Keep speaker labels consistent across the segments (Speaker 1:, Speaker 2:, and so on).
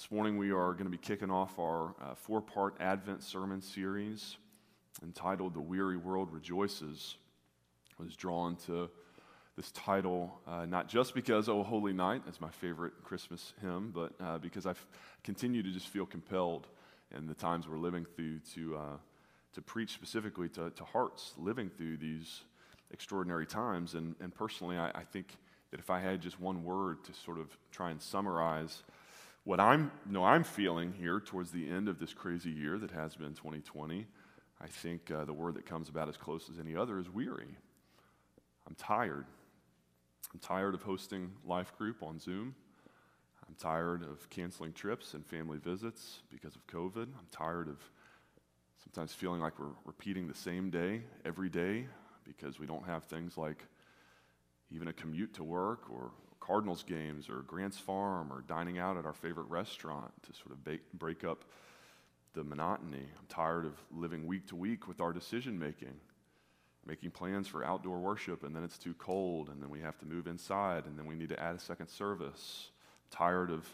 Speaker 1: This morning we are going to be kicking off our uh, four part Advent sermon series entitled The Weary World Rejoices. I was drawn to this title uh, not just because, Oh Holy Night, is my favorite Christmas hymn, but uh, because I continue to just feel compelled in the times we're living through to, uh, to preach specifically to, to hearts living through these extraordinary times. And, and personally, I, I think that if I had just one word to sort of try and summarize what I'm, you know, I'm feeling here towards the end of this crazy year that has been 2020, I think uh, the word that comes about as close as any other is weary. I'm tired. I'm tired of hosting life group on Zoom. I'm tired of canceling trips and family visits because of COVID. I'm tired of sometimes feeling like we're repeating the same day every day because we don't have things like even a commute to work or Cardinals games or Grant's Farm or dining out at our favorite restaurant to sort of break up the monotony. I'm tired of living week to week with our decision making, making plans for outdoor worship, and then it's too cold, and then we have to move inside, and then we need to add a second service. I'm tired of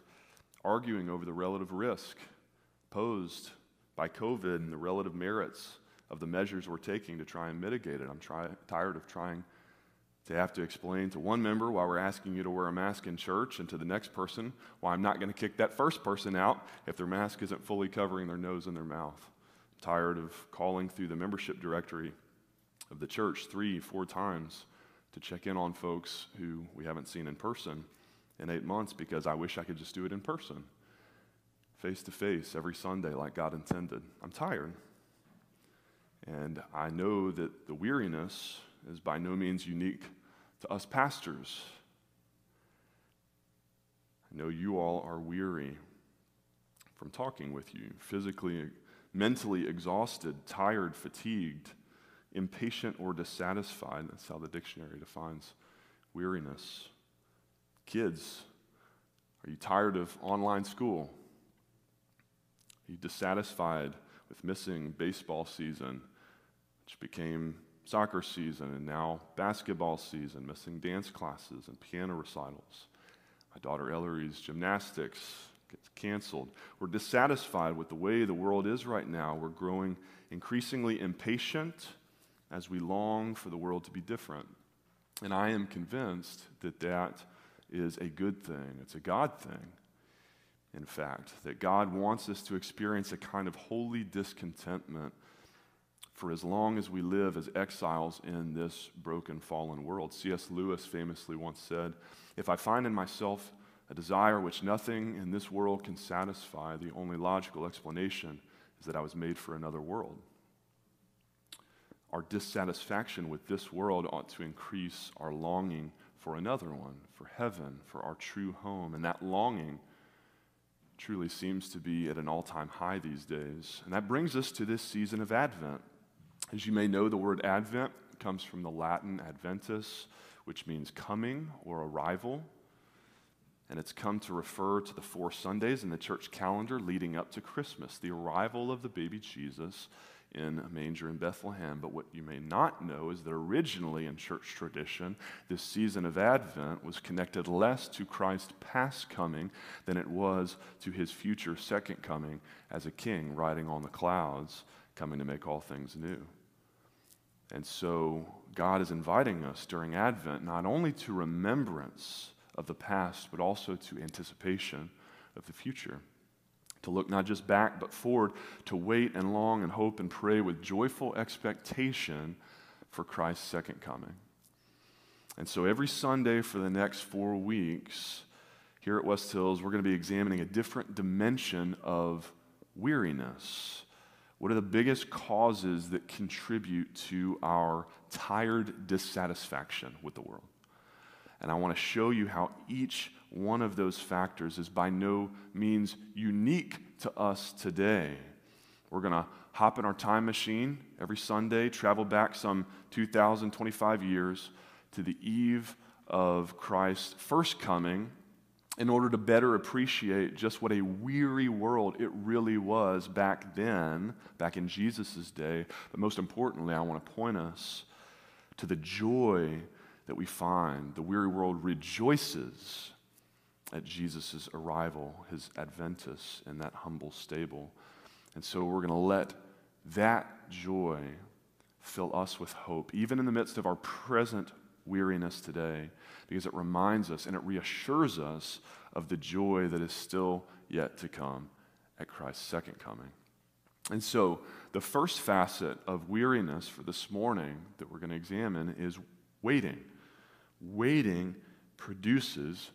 Speaker 1: arguing over the relative risk posed by COVID and the relative merits of the measures we're taking to try and mitigate it. I'm try- tired of trying to have to explain to one member why we're asking you to wear a mask in church and to the next person why I'm not going to kick that first person out if their mask isn't fully covering their nose and their mouth. I'm tired of calling through the membership directory of the church three, four times to check in on folks who we haven't seen in person in eight months because I wish I could just do it in person, face to face, every Sunday like God intended. I'm tired. And I know that the weariness is by no means unique to us pastors. I know you all are weary from talking with you, physically, mentally exhausted, tired, fatigued, impatient, or dissatisfied. That's how the dictionary defines weariness. Kids, are you tired of online school? Are you dissatisfied with missing baseball season, which became soccer season and now basketball season, missing dance classes and piano recitals. My daughter Ellery's gymnastics gets canceled. We're dissatisfied with the way the world is right now. We're growing increasingly impatient as we long for the world to be different. And I am convinced that that is a good thing. It's a God thing, in fact, that God wants us to experience a kind of holy discontentment for as long as we live as exiles in this broken, fallen world. C.S. Lewis famously once said, If I find in myself a desire which nothing in this world can satisfy, the only logical explanation is that I was made for another world. Our dissatisfaction with this world ought to increase our longing for another one, for heaven, for our true home. And that longing truly seems to be at an all time high these days. And that brings us to this season of Advent. As you may know, the word Advent comes from the Latin adventus, which means coming or arrival. And it's come to refer to the four Sundays in the church calendar leading up to Christmas, the arrival of the baby Jesus in a manger in Bethlehem. But what you may not know is that originally in church tradition, this season of Advent was connected less to Christ's past coming than it was to his future second coming as a king riding on the clouds, coming to make all things new. And so God is inviting us during Advent not only to remembrance of the past, but also to anticipation of the future. To look not just back, but forward, to wait and long and hope and pray with joyful expectation for Christ's second coming. And so every Sunday for the next four weeks, here at West Hills, we're going to be examining a different dimension of weariness what are the biggest causes that contribute to our tired dissatisfaction with the world? And I want to show you how each one of those factors is by no means unique to us today. We're going to hop in our time machine every Sunday, travel back some 2,025 years to the eve of Christ's first coming in order to better appreciate just what a weary world it really was back then, back in Jesus' day. But most importantly, I want to point us to the joy that we find. The weary world rejoices at Jesus' arrival, his adventus in that humble stable. And so we're going to let that joy fill us with hope, even in the midst of our present weariness today, because it reminds us and it reassures us of the joy that is still yet to come at Christ's second coming. And so, the first facet of weariness for this morning that we're going to examine is waiting. Waiting produces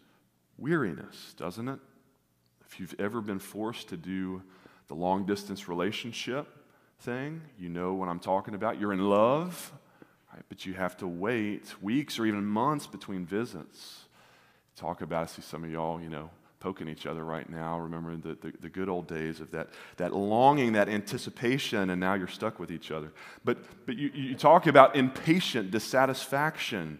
Speaker 1: weariness, doesn't it? If you've ever been forced to do the long distance relationship thing, you know what I'm talking about. You're in love, right? but you have to wait weeks or even months between visits. Talk about, I see some of y'all, you know, poking each other right now, remembering the, the, the, good old days of that, that longing, that anticipation, and now you're stuck with each other. But, but you, you talk about impatient dissatisfaction.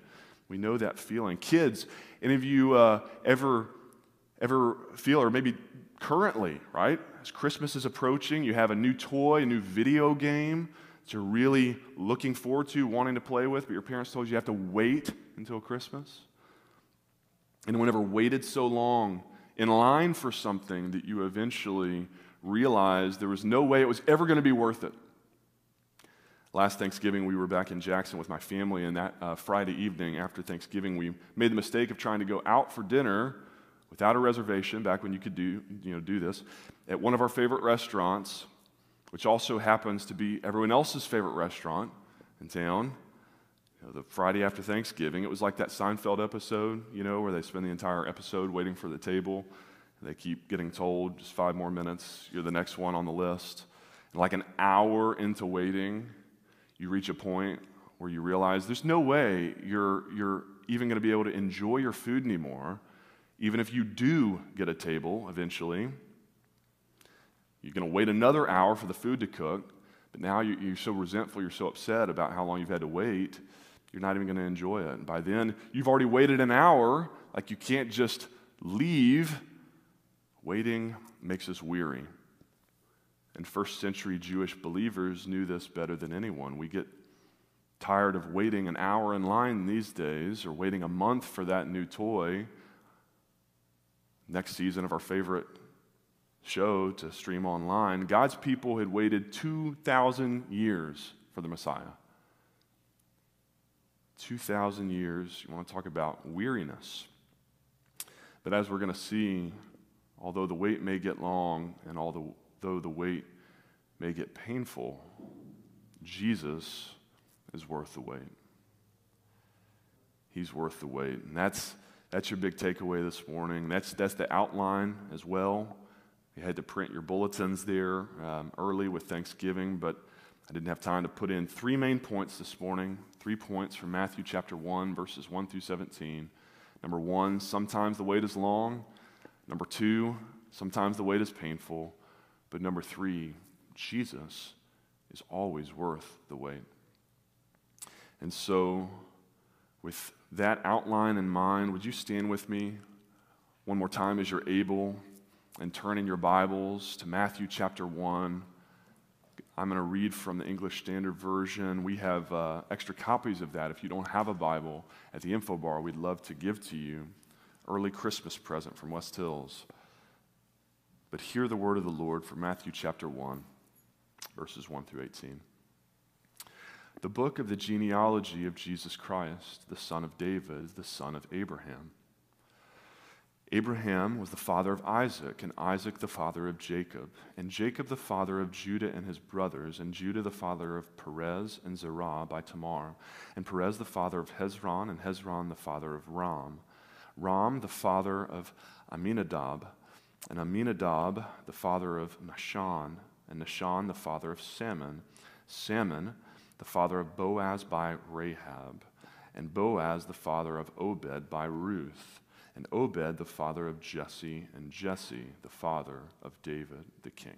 Speaker 1: We know that feeling. Kids, any of you uh, ever, ever feel, or maybe currently, right? As Christmas is approaching, you have a new toy, a new video game that you're really looking forward to, wanting to play with, but your parents told you you have to wait until Christmas? And whenever waited so long in line for something that you eventually realized there was no way it was ever going to be worth it. Last Thanksgiving, we were back in Jackson with my family, and that uh, Friday evening after Thanksgiving, we made the mistake of trying to go out for dinner without a reservation, back when you could do, you know, do this, at one of our favorite restaurants, which also happens to be everyone else's favorite restaurant in town. You know, the Friday after Thanksgiving, it was like that Seinfeld episode, you know, where they spend the entire episode waiting for the table. They keep getting told, just five more minutes, you're the next one on the list. And like an hour into waiting, you reach a point where you realize there's no way you're, you're even going to be able to enjoy your food anymore even if you do get a table eventually, you're going to wait another hour for the food to cook, but now you're so resentful, you're so upset about how long you've had to wait, you're not even going to enjoy it. And by then, you've already waited an hour, like you can't just leave. Waiting makes us weary. And first century Jewish believers knew this better than anyone. We get tired of waiting an hour in line these days or waiting a month for that new toy next season of our favorite show to stream online, God's people had waited 2,000 years for the Messiah. 2,000 years. You want to talk about weariness. But as we're going to see, although the wait may get long and although the wait may get painful, Jesus is worth the wait. He's worth the wait. And that's that's your big takeaway this morning. That's, that's the outline as well. You had to print your bulletins there um, early with Thanksgiving, but I didn't have time to put in three main points this morning. Three points from Matthew chapter 1, verses 1 through 17. Number one, sometimes the wait is long. Number two, sometimes the wait is painful. But number three, Jesus is always worth the wait. And so, with that outline in mind, would you stand with me one more time as you're able and turn in your Bibles to Matthew chapter 1? I'm going to read from the English Standard Version. We have uh, extra copies of that. If you don't have a Bible at the info bar, we'd love to give to you. Early Christmas present from West Hills. But hear the word of the Lord from Matthew chapter 1, verses 1 through 18 the book of the genealogy of Jesus Christ, the son of David, the son of Abraham. Abraham was the father of Isaac, and Isaac the father of Jacob, and Jacob the father of Judah and his brothers, and Judah the father of Perez and Zerah by Tamar, and Perez the father of Hezron, and Hezron the father of Ram, Ram the father of Amminadab, and Amminadab the father of Nahshon, and Nahshon the father of Salmon, Salmon the father of Boaz by Rahab, and Boaz the father of Obed by Ruth, and Obed the father of Jesse, and Jesse the father of David the king.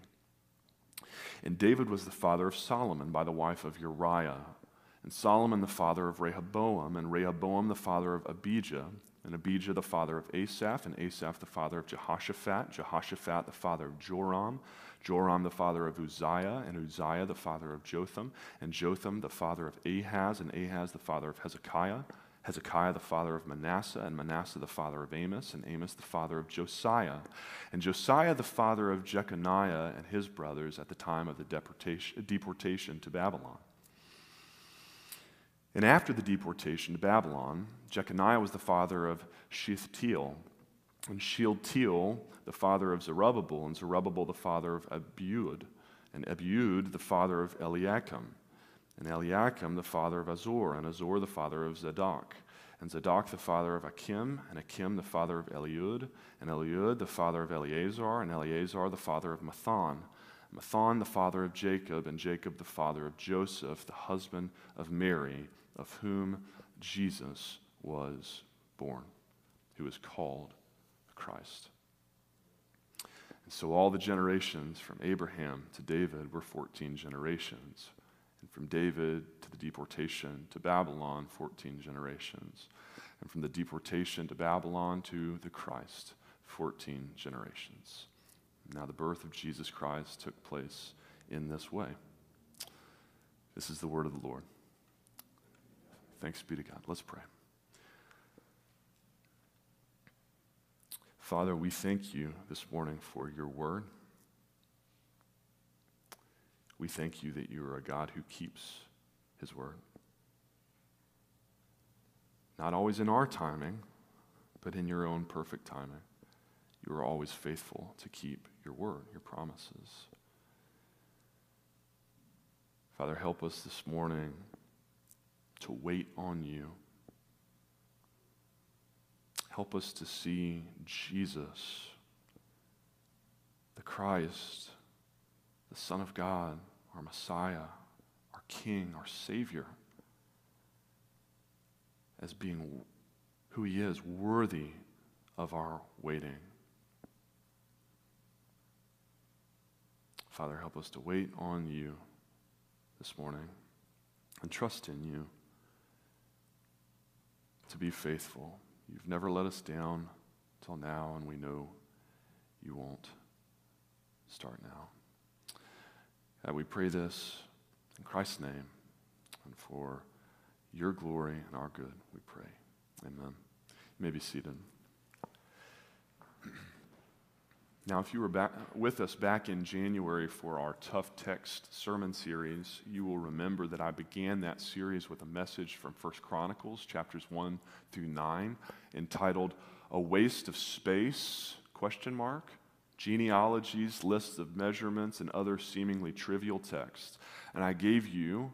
Speaker 1: And David was the father of Solomon by the wife of Uriah, and Solomon the father of Rehoboam, and Rehoboam the father of Abijah, and Abijah the father of Asaph, and Asaph the father of Jehoshaphat, Jehoshaphat the father of Joram, Joram the father of Uzziah, and Uzziah the father of Jotham, and Jotham the father of Ahaz, and Ahaz the father of Hezekiah, Hezekiah the father of Manasseh, and Manasseh the father of Amos, and Amos the father of Josiah, and Josiah the father of Jeconiah and his brothers at the time of the deportation, deportation to Babylon. And after the deportation to Babylon, Jeconiah was the father of Shealtiel, and Shealtiel the father of Zerubbabel, and Zerubbabel the father of Abiud, and Abiud the father of Eliakim and Eliakim the father of Azor, and Azor the father of Zadok, and Zadok the father of Akim, and Akim the father of Eliud, and Eliud the father of Eleazar, and Eleazar the father of Matthan, Matthan the father of Jacob, and Jacob the father of Joseph, the husband of Mary, of whom Jesus was born, who is called Christ. And so all the generations from Abraham to David were 14 generations. From David to the deportation to Babylon, 14 generations. And from the deportation to Babylon to the Christ, 14 generations. Now, the birth of Jesus Christ took place in this way. This is the word of the Lord. Thanks be to God. Let's pray. Father, we thank you this morning for your word. We thank you that you are a God who keeps his word. Not always in our timing, but in your own perfect timing. You are always faithful to keep your word, your promises. Father, help us this morning to wait on you. Help us to see Jesus, the Christ, the Son of God, our Messiah, our King, our Savior, as being who He is, worthy of our waiting. Father, help us to wait on you this morning and trust in you to be faithful. You've never let us down till now, and we know you won't start now. God, we pray this in Christ's name and for your glory and our good, we pray. Amen. You may be seated. Now, if you were back with us back in January for our Tough Text sermon series, you will remember that I began that series with a message from First Chronicles, chapters 1 through 9, entitled A Waste of Space, question mark, genealogies, lists of measurements, and other seemingly trivial texts. And I gave you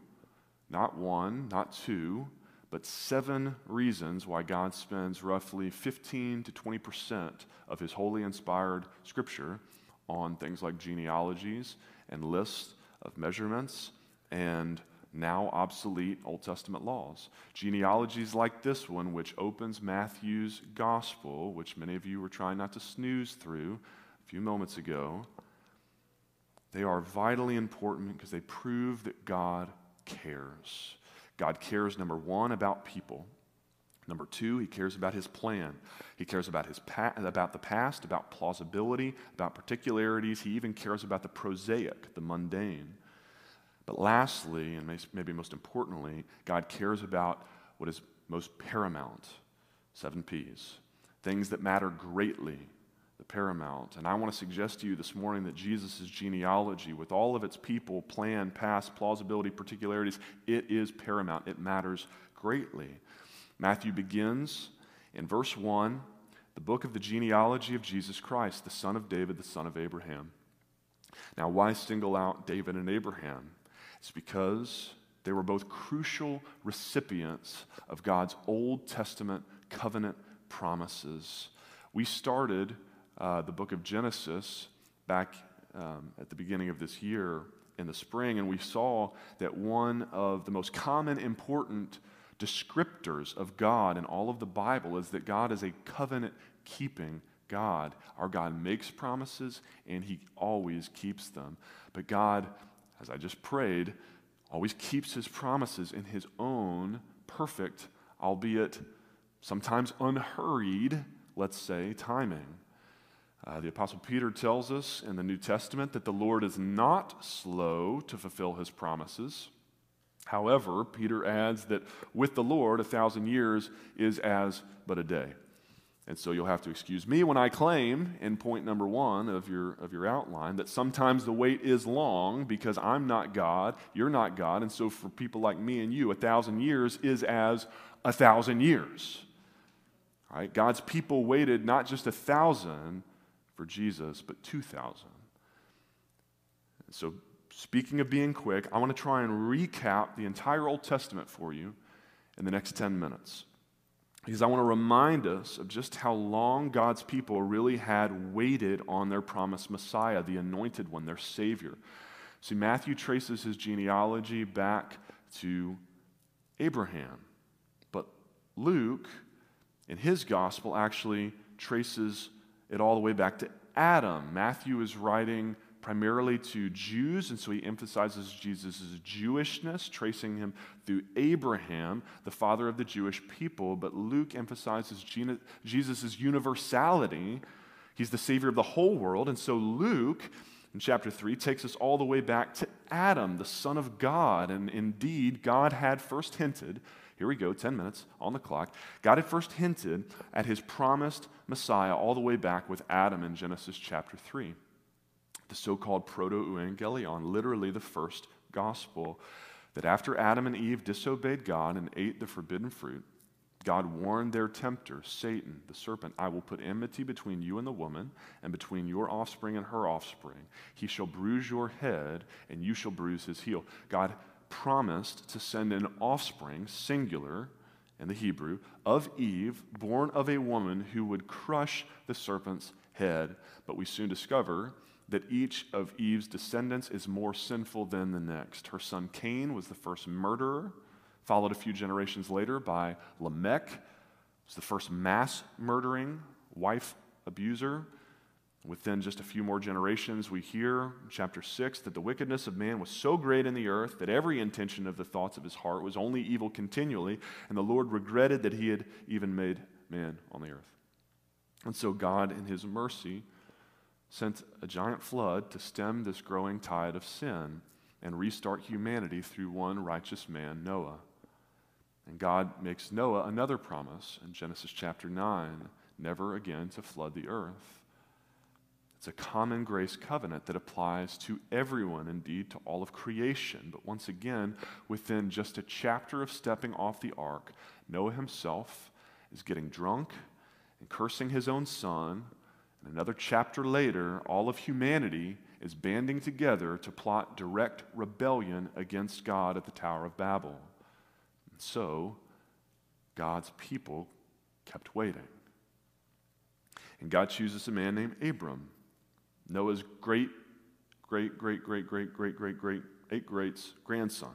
Speaker 1: not one, not two, but seven reasons why God spends roughly 15 to 20% of his holy inspired scripture on things like genealogies and lists of measurements and now obsolete Old Testament laws. Genealogies like this one, which opens Matthew's gospel, which many of you were trying not to snooze through, few moments ago, they are vitally important because they prove that God cares. God cares, number one, about people. Number two, he cares about his plan. He cares about, his pa- about the past, about plausibility, about particularities. He even cares about the prosaic, the mundane. But lastly, and maybe most importantly, God cares about what is most paramount seven P's things that matter greatly the paramount. And I want to suggest to you this morning that Jesus' genealogy, with all of its people, plan, past, plausibility, particularities, it is paramount. It matters greatly. Matthew begins in verse 1, the book of the genealogy of Jesus Christ, the son of David, the son of Abraham. Now, why single out David and Abraham? It's because they were both crucial recipients of God's Old Testament covenant promises. We started uh, the book of Genesis back um, at the beginning of this year in the spring, and we saw that one of the most common important descriptors of God in all of the Bible is that God is a covenant keeping God. Our God makes promises and he always keeps them. But God, as I just prayed, always keeps his promises in his own perfect, albeit sometimes unhurried, let's say, timing. Uh, the Apostle Peter tells us in the New Testament that the Lord is not slow to fulfill his promises, However, Peter adds that with the Lord, a thousand years is as but a day. And so you'll have to excuse me when I claim in point number one of your, of your outline that sometimes the wait is long because I'm not God, you're not God. And so for people like me and you, a thousand years is as a thousand years. Right? God's people waited not just a thousand for Jesus, but 2,000. So, speaking of being quick, I want to try and recap the entire Old Testament for you in the next 10 minutes because I want to remind us of just how long God's people really had waited on their promised Messiah, the anointed one, their Savior. See, Matthew traces his genealogy back to Abraham, but Luke, in his gospel, actually traces it all the way back to Adam. Matthew is writing primarily to Jews, and so he emphasizes Jesus' Jewishness, tracing him through Abraham, the father of the Jewish people. But Luke emphasizes Jesus' universality. He's the Savior of the whole world. And so Luke, in chapter 3, takes us all the way back to Adam, the Son of God. And indeed, God had first hinted. Here we go, 10 minutes on the clock. God had first hinted at his promised Messiah all the way back with Adam in Genesis chapter 3 the so called proto evangelion, literally the first gospel, that after Adam and Eve disobeyed God and ate the forbidden fruit, God warned their tempter, Satan, the serpent, I will put enmity between you and the woman, and between your offspring and her offspring. He shall bruise your head, and you shall bruise his heel. God promised to send an offspring, singular in the Hebrew, of Eve, born of a woman who would crush the serpent's head. But we soon discover that each of Eve's descendants is more sinful than the next. Her son Cain was the first murderer, followed a few generations later by Lamech, was the first mass murdering wife abuser. Within just a few more generations, we hear in chapter 6 that the wickedness of man was so great in the earth that every intention of the thoughts of his heart was only evil continually, and the Lord regretted that he had even made man on the earth. And so, God, in his mercy, sent a giant flood to stem this growing tide of sin and restart humanity through one righteous man, Noah. And God makes Noah another promise in Genesis chapter 9 never again to flood the earth. It's a common grace covenant that applies to everyone, indeed to all of creation. But once again, within just a chapter of stepping off the ark, Noah himself is getting drunk and cursing his own son and another chapter later, all of humanity is banding together to plot direct rebellion against God at the Tower of Babel. And so, God's people kept waiting. And God chooses a man named Abram, Noah's great, great, great, great, great, great, great, great, eight greats grandson.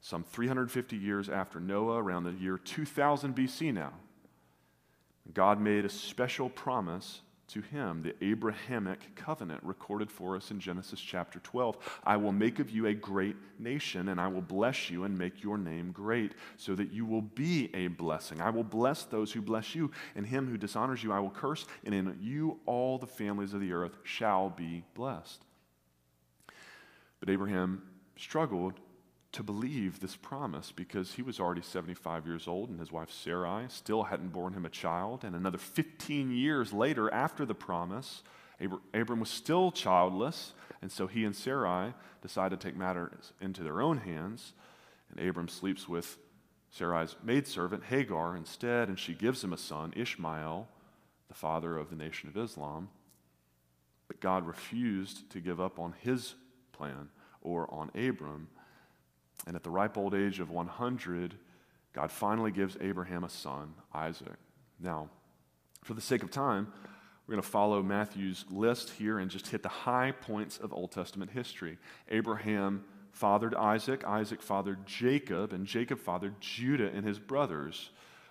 Speaker 1: Some 350 years after Noah, around the year 2000 BC now, God made a special promise to him, the Abrahamic covenant recorded for us in Genesis chapter 12. I will make of you a great nation, and I will bless you and make your name great, so that you will be a blessing. I will bless those who bless you, and him who dishonors you I will curse, and in you all the families of the earth shall be blessed. But Abraham struggled to believe this promise because he was already 75 years old and his wife Sarai still hadn't borne him a child. And another 15 years later, after the promise, Abram was still childless. And so he and Sarai decide to take matters into their own hands. And Abram sleeps with Sarai's maidservant, Hagar, instead, and she gives him a son, Ishmael, the father of the nation of Islam. But God refused to give up on his plan or on Abram and at the ripe old age of 100, God finally gives Abraham a son, Isaac. Now, for the sake of time, we're going to follow Matthew's list here and just hit the high points of Old Testament history. Abraham fathered Isaac, Isaac fathered Jacob, and Jacob fathered Judah and his brothers,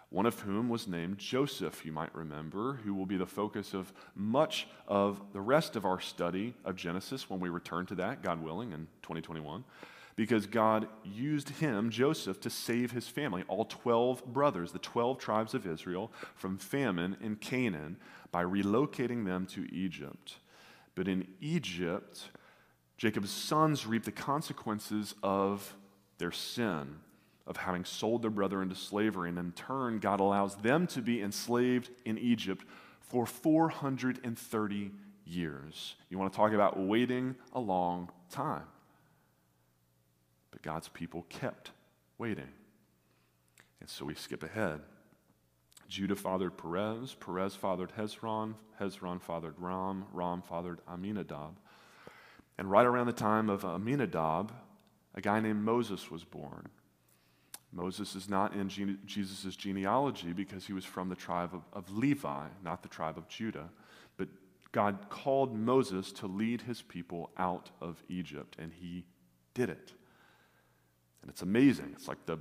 Speaker 1: one of whom was named Joseph, you might remember, who will be the focus of much of the rest of our study of Genesis when we return to that, God willing, in 2021 because God used him, Joseph, to save his family, all 12 brothers, the 12 tribes of Israel, from famine in Canaan by relocating them to Egypt. But in Egypt, Jacob's sons reaped the consequences of their sin of having sold their brother into slavery. And in turn, God allows them to be enslaved in Egypt for 430 years. You want to talk about waiting a long time. God's people kept waiting. And so we skip ahead. Judah fathered Perez, Perez fathered Hezron, Hezron fathered Ram, Ram fathered Aminadab. And right around the time of Aminadab, a guy named Moses was born. Moses is not in gene- Jesus' genealogy because he was from the tribe of, of Levi, not the tribe of Judah. But God called Moses to lead his people out of Egypt, and he did it. And it's amazing. It's like the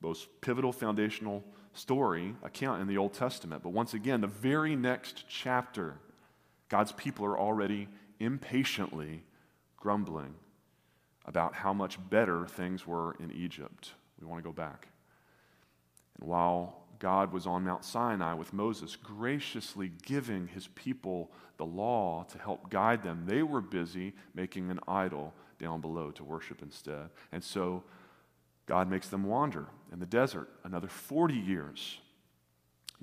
Speaker 1: most pivotal foundational story account in the Old Testament. But once again, the very next chapter, God's people are already impatiently grumbling about how much better things were in Egypt. We want to go back. And while God was on Mount Sinai with Moses, graciously giving his people the law to help guide them, they were busy making an idol down below to worship instead. And so God makes them wander in the desert another 40 years.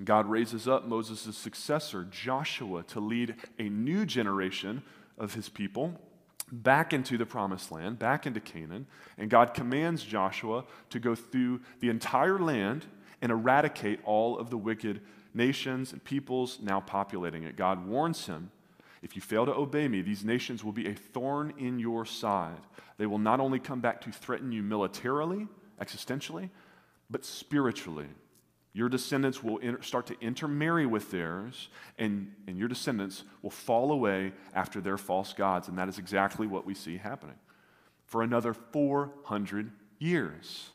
Speaker 1: God raises up Moses' successor, Joshua, to lead a new generation of his people back into the promised land, back into Canaan. And God commands Joshua to go through the entire land and eradicate all of the wicked nations and peoples now populating it. God warns him if you fail to obey me, these nations will be a thorn in your side. They will not only come back to threaten you militarily, existentially, but spiritually. Your descendants will start to intermarry with theirs, and, and your descendants will fall away after their false gods. And that is exactly what we see happening for another 400 years.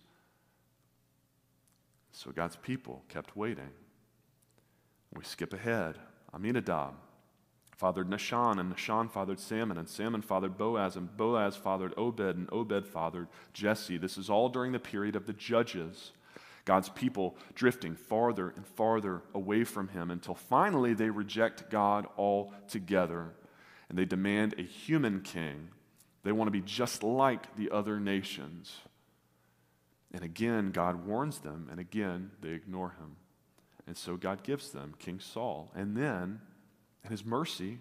Speaker 1: So God's people kept waiting. We skip ahead. Aminadab fathered Nahshon, and Nahshon fathered Salmon, and Salmon fathered Boaz, and Boaz fathered Obed, and Obed fathered Jesse. This is all during the period of the judges. God's people drifting farther and farther away from Him until finally they reject God altogether and they demand a human king. They want to be just like the other nations. And again, God warns them, and again, they ignore Him. And so God gives them King Saul. And then, in His mercy,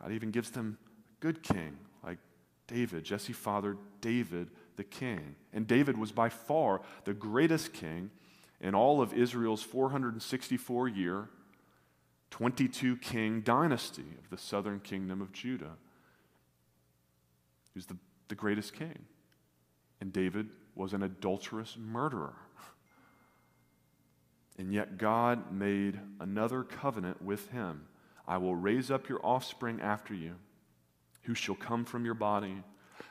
Speaker 1: God even gives them a good king like David. Jesse fathered David the king. And David was by far the greatest king in all of Israel's 464 year, 22 king dynasty of the southern kingdom of Judah. He was the, the greatest king. And David was an adulterous murderer. And yet God made another covenant with him. I will raise up your offspring after you, who shall come from your body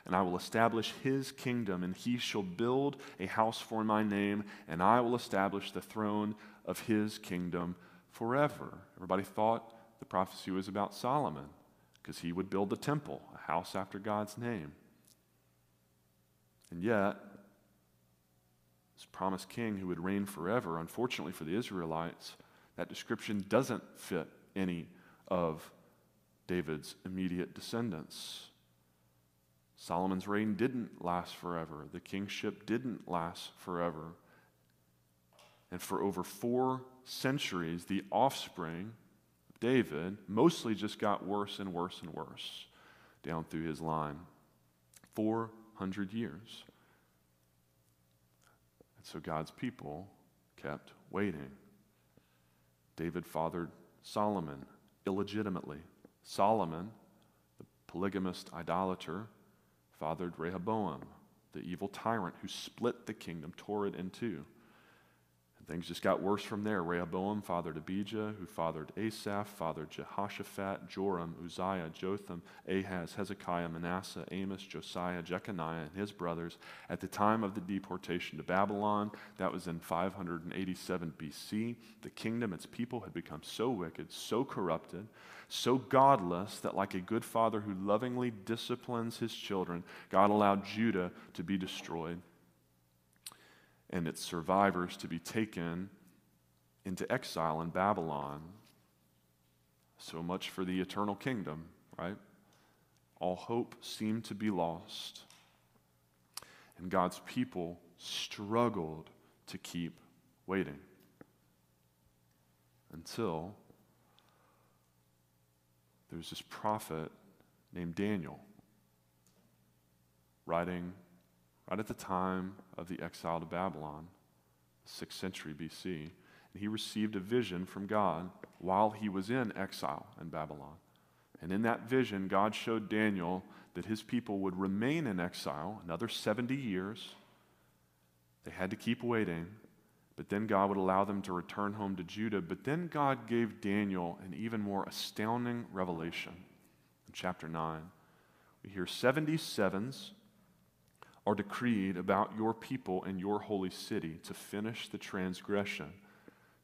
Speaker 1: and I will establish his kingdom, and he shall build a house for my name, and I will establish the throne of his kingdom forever. Everybody thought the prophecy was about Solomon because he would build the temple, a house after God's name. And yet, this promised king who would reign forever, unfortunately for the Israelites, that description doesn't fit any of David's immediate descendants. Solomon's reign didn't last forever, the kingship didn't last forever. And for over four centuries, the offspring of David mostly just got worse and worse and worse down through his line. 400 years. And so God's people kept waiting. David fathered Solomon illegitimately. Solomon, the polygamist idolater, fathered Rehoboam, the evil tyrant who split the kingdom, tore it in two. Things just got worse from there. Rehoboam fathered Abijah, who fathered Asaph, fathered Jehoshaphat, Joram, Uzziah, Jotham, Ahaz, Hezekiah, Manasseh, Amos, Josiah, Jeconiah, and his brothers at the time of the deportation to Babylon. That was in 587 BC. The kingdom, its people, had become so wicked, so corrupted so godless that, like a good father who lovingly disciplines his children, God allowed Judah to be destroyed and its survivors to be taken into exile in Babylon. So much for the eternal kingdom, right? All hope seemed to be lost. And God's people struggled to keep waiting until there's this prophet named Daniel writing right at the time of the exile to Babylon, 6th century BC. And he received a vision from God while he was in exile in Babylon. And in that vision, God showed Daniel that his people would remain in exile another 70 years. They had to keep waiting, but then God would allow them to return home to Judah. But then God gave Daniel an even more astounding revelation. In chapter 9, we hear 70 sevens are decreed about your people and your holy city to finish the transgression,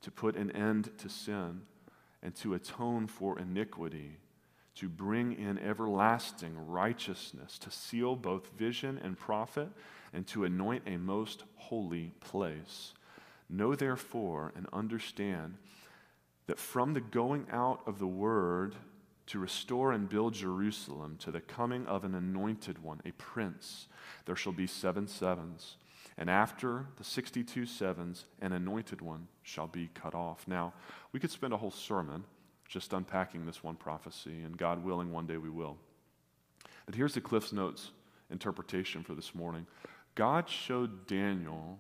Speaker 1: to put an end to sin, and to atone for iniquity to bring in everlasting righteousness, to seal both vision and prophet, and to anoint a most holy place. Know therefore and understand that from the going out of the word to restore and build Jerusalem to the coming of an anointed one, a prince, there shall be seven sevens. And after the 62 sevens, an anointed one shall be cut off. Now, we could spend a whole sermon just unpacking this one prophecy, and God willing, one day we will. But here's the Cliff's Notes interpretation for this morning God showed Daniel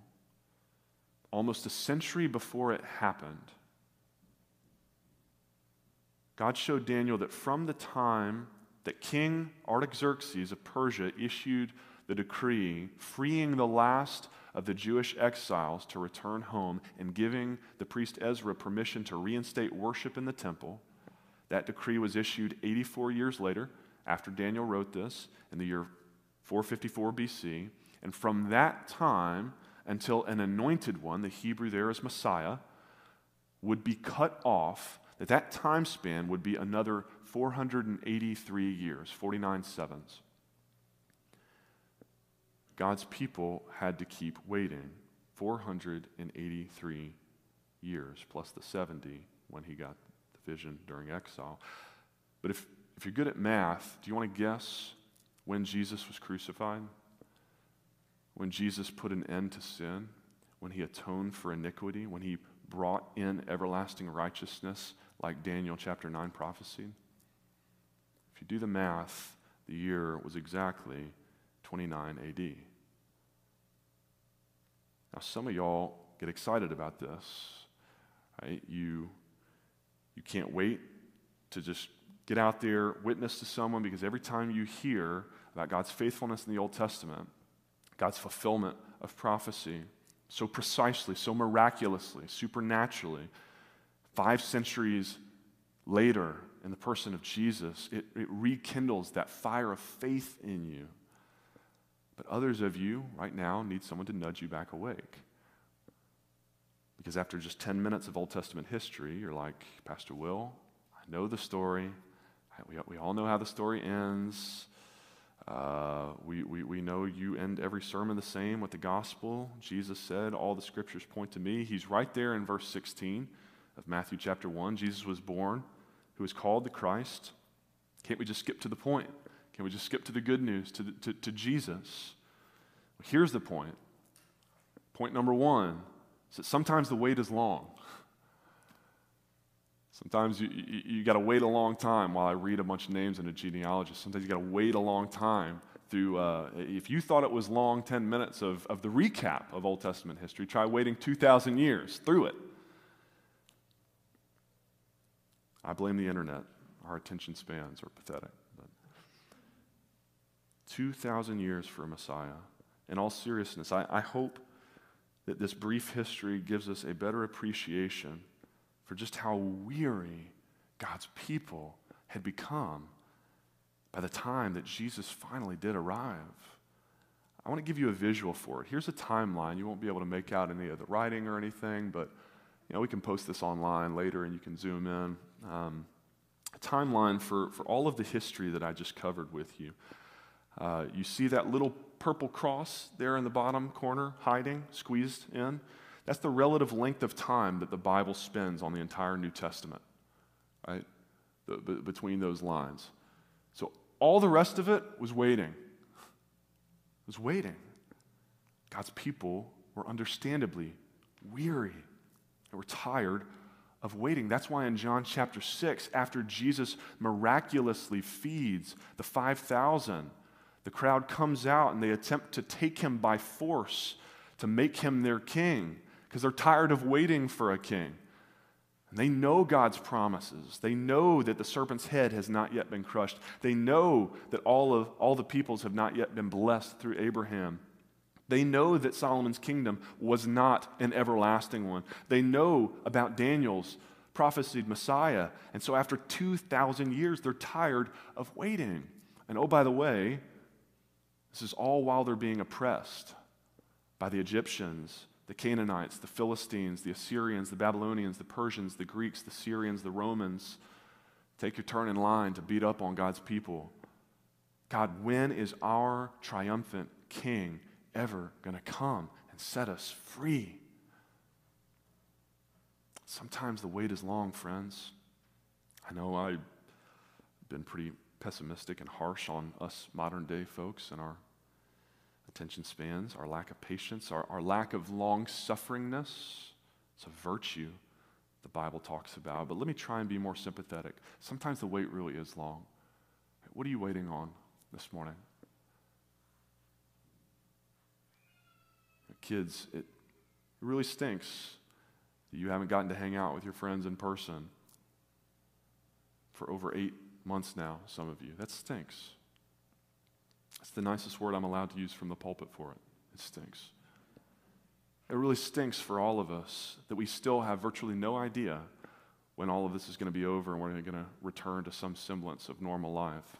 Speaker 1: almost a century before it happened. God showed Daniel that from the time that King Artaxerxes of Persia issued the decree freeing the last of the Jewish exiles to return home and giving the priest Ezra permission to reinstate worship in the temple. That decree was issued 84 years later, after Daniel wrote this, in the year 454 BC. And from that time until an anointed one, the Hebrew there is Messiah, would be cut off, that that time span would be another 483 years, 49 sevens. God's people had to keep waiting 483 years, plus the 70 when he got the vision during exile. But if, if you're good at math, do you want to guess when Jesus was crucified? When Jesus put an end to sin? When he atoned for iniquity? When he brought in everlasting righteousness, like Daniel chapter 9 prophesied? If you do the math, the year was exactly 29 AD. Now, some of y'all get excited about this. Right? You, you can't wait to just get out there, witness to someone, because every time you hear about God's faithfulness in the Old Testament, God's fulfillment of prophecy, so precisely, so miraculously, supernaturally, five centuries later, in the person of Jesus, it, it rekindles that fire of faith in you. But others of you right now need someone to nudge you back awake. Because after just 10 minutes of Old Testament history, you're like, Pastor Will, I know the story. We, we all know how the story ends. Uh, we, we, we know you end every sermon the same with the gospel. Jesus said, All the scriptures point to me. He's right there in verse 16 of Matthew chapter 1. Jesus was born who is called the Christ. Can't we just skip to the point? Can we just skip to the good news, to, the, to, to Jesus? Well, here's the point. Point number one is that sometimes the wait is long. Sometimes you, you, you got to wait a long time while I read a bunch of names in a genealogy. Sometimes you got to wait a long time through, uh, if you thought it was long 10 minutes of, of the recap of Old Testament history, try waiting 2,000 years through it. I blame the internet. Our attention spans are pathetic. But 2,000 years for a Messiah. In all seriousness, I, I hope that this brief history gives us a better appreciation for just how weary God's people had become by the time that Jesus finally did arrive. I want to give you a visual for it. Here's a timeline. You won't be able to make out any of the writing or anything, but you know, we can post this online later and you can zoom in um, timeline for, for all of the history that I just covered with you. Uh, you see that little purple cross there in the bottom corner, hiding, squeezed in? That's the relative length of time that the Bible spends on the entire New Testament, right? The, b- between those lines. So all the rest of it was waiting. It was waiting. God's people were understandably weary. They were tired of waiting. That's why in John chapter 6, after Jesus miraculously feeds the 5,000, the crowd comes out and they attempt to take him by force to make him their king because they're tired of waiting for a king. And they know God's promises. They know that the serpent's head has not yet been crushed. They know that all of all the peoples have not yet been blessed through Abraham. They know that Solomon's kingdom was not an everlasting one. They know about Daniel's prophesied Messiah. And so after 2,000 years, they're tired of waiting. And oh, by the way, this is all while they're being oppressed by the Egyptians, the Canaanites, the Philistines, the Assyrians, the Babylonians, the Persians, the Greeks, the Syrians, the Romans. Take your turn in line to beat up on God's people. God, when is our triumphant king ever going to come and set us free. Sometimes the wait is long, friends. I know I've been pretty pessimistic and harsh on us modern day folks and our attention spans, our lack of patience, our, our lack of long sufferingness. It's a virtue the Bible talks about. But let me try and be more sympathetic. Sometimes the wait really is long. What are you waiting on this morning? Kids, it, really stinks that you haven't gotten to hang out with your friends in person for over eight months now, some of you. That stinks. That's the nicest word I'm allowed to use from the pulpit for it. It stinks. It really stinks for all of us that we still have virtually no idea when all of this is going to be over and we're going to return to some semblance of normal life.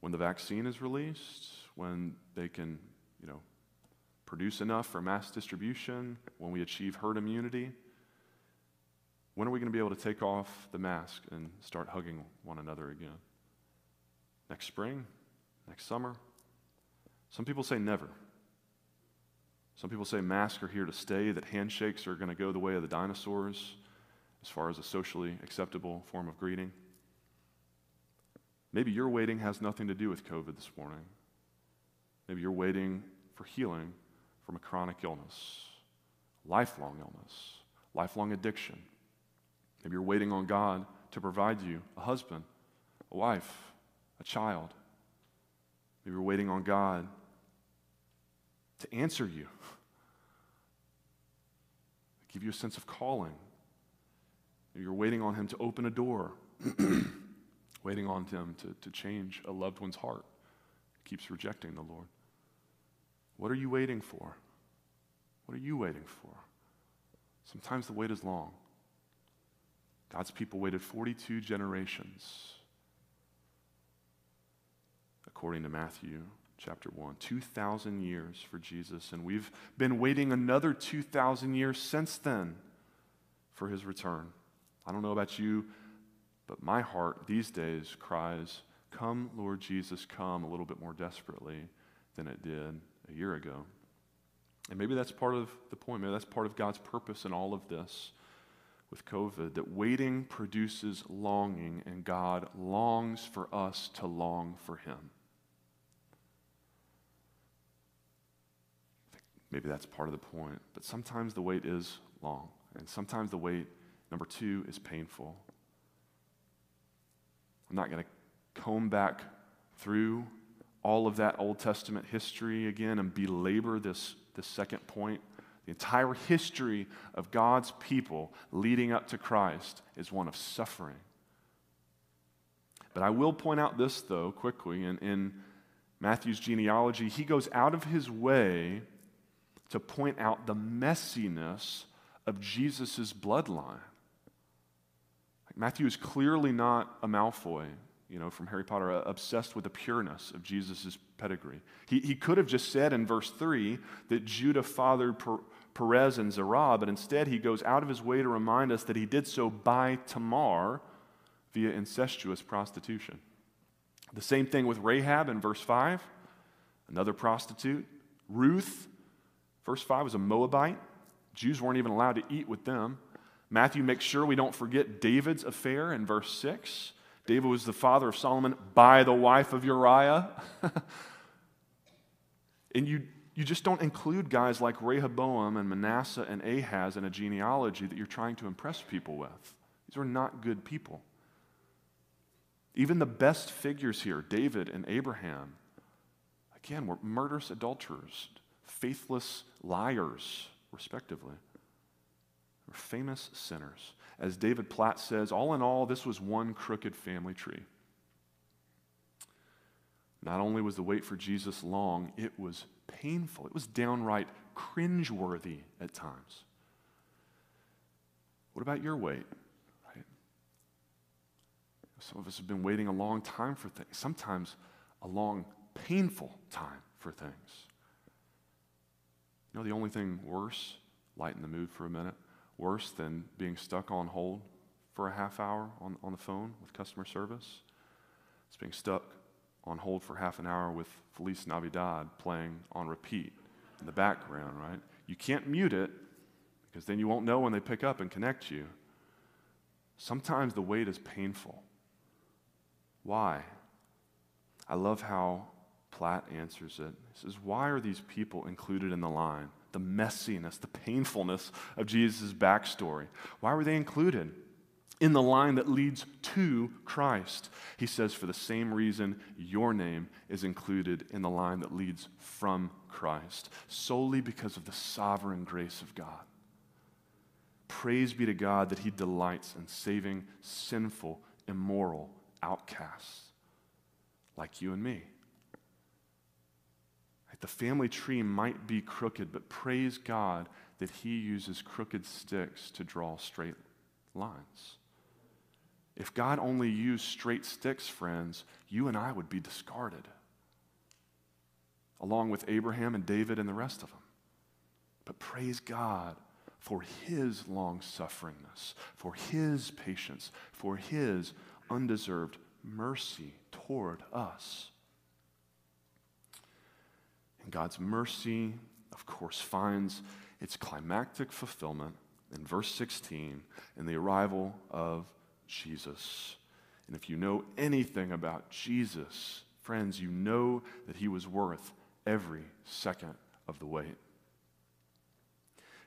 Speaker 1: When the vaccine is released, when they can, you know, produce enough for mass distribution, when we achieve herd immunity, when are we going to be able to take off the mask and start hugging one another again? Next spring? Next summer? Some people say never. Some people say masks are here to stay, that handshakes are going to go the way of the dinosaurs as far as a socially acceptable form of greeting. Maybe your waiting has nothing to do with COVID this morning. Maybe you're waiting for healing from a chronic illness, lifelong illness, lifelong addiction. Maybe you're waiting on God to provide you a husband, a wife, a child. Maybe you're waiting on God to answer you, give you a sense of calling. Maybe you're waiting on Him to open a door, waiting on Him to, to change a loved one's heart. Keeps rejecting the Lord. What are you waiting for? What are you waiting for? Sometimes the wait is long. God's people waited 42 generations, according to Matthew chapter 1. 2,000 years for Jesus, and we've been waiting another 2,000 years since then for his return. I don't know about you, but my heart these days cries, Come, Lord Jesus, come, a little bit more desperately than it did a year ago. And maybe that's part of the point. Maybe that's part of God's purpose in all of this with COVID that waiting produces longing, and God longs for us to long for Him. Maybe that's part of the point. But sometimes the wait is long, and sometimes the wait, number two, is painful. I'm not going to comb back through all of that Old Testament history again and belabor this, this second point. The entire history of God's people leading up to Christ is one of suffering. But I will point out this, though, quickly. In, in Matthew's genealogy, he goes out of his way to point out the messiness of Jesus' bloodline. Matthew is clearly not a Malfoy you know, from Harry Potter, uh, obsessed with the pureness of Jesus' pedigree. He, he could have just said in verse 3 that Judah fathered per, Perez and Zerah, but instead he goes out of his way to remind us that he did so by Tamar via incestuous prostitution. The same thing with Rahab in verse 5, another prostitute. Ruth, verse 5, was a Moabite. Jews weren't even allowed to eat with them. Matthew makes sure we don't forget David's affair in verse 6. David was the father of Solomon by the wife of Uriah. and you you just don't include guys like Rehoboam and Manasseh and Ahaz in a genealogy that you're trying to impress people with. These were not good people. Even the best figures here, David and Abraham, again, were murderous adulterers, faithless liars, respectively. Were famous sinners. As David Platt says, all in all, this was one crooked family tree. Not only was the wait for Jesus long, it was painful. It was downright cringeworthy at times. What about your wait? Right? Some of us have been waiting a long time for things, sometimes a long, painful time for things. You know, the only thing worse, lighten the mood for a minute, worse than being stuck on hold for a half hour on, on the phone with customer service? It's being stuck on hold for half an hour with Feliz Navidad playing on repeat in the background, right? You can't mute it because then you won't know when they pick up and connect you. Sometimes the wait is painful. Why? I love how Platt answers it. He says, Why are these people included in the line? The messiness, the painfulness of Jesus' backstory. Why were they included? in the line that leads to Christ. He says, for the same reason, your name is included in the line that leads from Christ, solely because of the sovereign grace of God. Praise be to God that He delights in saving sinful, immoral outcasts like you and me. The family tree might be crooked, but praise God that He uses crooked sticks to draw straight lines. If God only used straight sticks, friends, you and I would be discarded, along with Abraham and David and the rest of them. But praise God for his long sufferingness, for his patience, for his undeserved mercy toward us. God's mercy, of course, finds its climactic fulfillment in verse 16 in the arrival of Jesus. And if you know anything about Jesus, friends, you know that he was worth every second of the wait.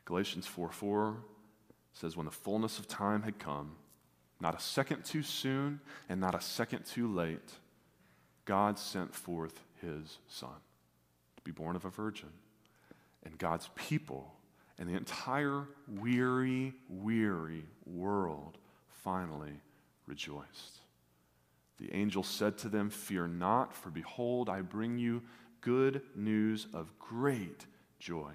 Speaker 1: Galatians 4 4 says, When the fullness of time had come, not a second too soon and not a second too late, God sent forth his Son be born of a virgin. And God's people and the entire weary, weary world finally rejoiced. The angel said to them, Fear not, for behold, I bring you good news of great joy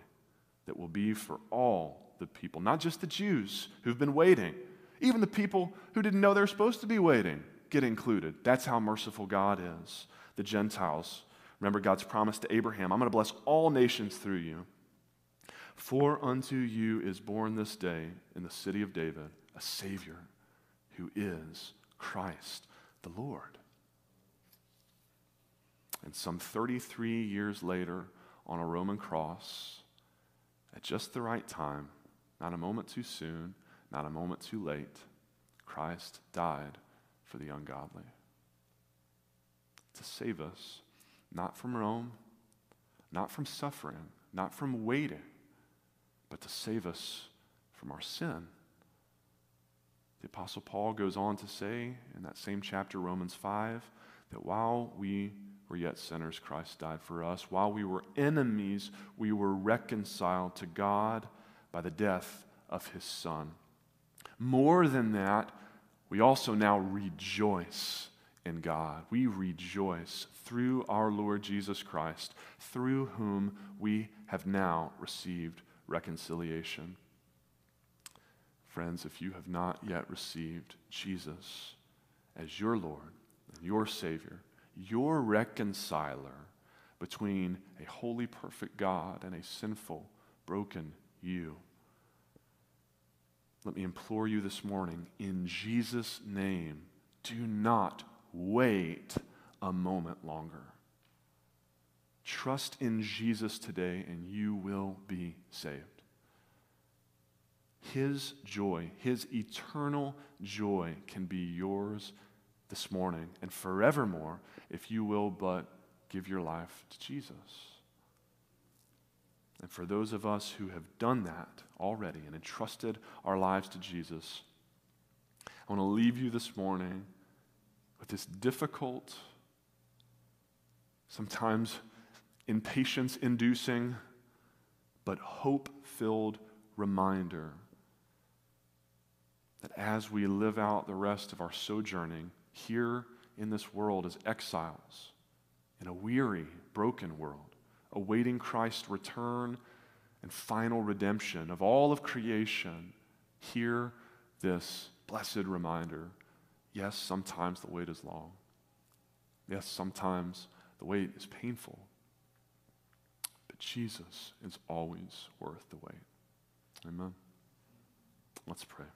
Speaker 1: that will be for all the people, not just the Jews who've been waiting, even the people who didn't know they're supposed to be waiting get included. That's how merciful God is. The Gentiles, remember God's promise to Abraham I'm going to bless all nations through you. For unto you is born this day in the city of David a Savior who is Christ the Lord. And some 33 years later, on a Roman cross, at just the right time, not a moment too soon, not a moment too late, Christ died for the ungodly. To save us, not from Rome, not from suffering, not from waiting, but to save us from our sin the Apostle Paul goes on to say in that same chapter, Romans 5, that while we were yet sinners, Christ died for us. While we were enemies, we were reconciled to God by the death of his Son. More than that, we also now rejoice in God. We rejoice through our Lord Jesus Christ, through whom we have now received reconciliation. Friends, if you have not yet received Jesus as your Lord and your Savior, your reconciler between a holy, perfect God and a sinful, broken you, let me implore you this morning, in Jesus' name, do not wait a moment longer. Trust in Jesus today, and you will be saved. His joy, His eternal joy, can be yours this morning and forevermore if you will but give your life to Jesus. And for those of us who have done that already and entrusted our lives to Jesus, I want to leave you this morning with this difficult, sometimes impatience inducing, but hope filled reminder that as we live out the rest of our sojourning here in this world as exiles, in a weary, broken world, awaiting Christ's return and final redemption of all of creation, hear this blessed reminder. Yes, sometimes the wait is long. Yes, sometimes the wait is painful. But Jesus is always worth the wait. Amen. Let's pray.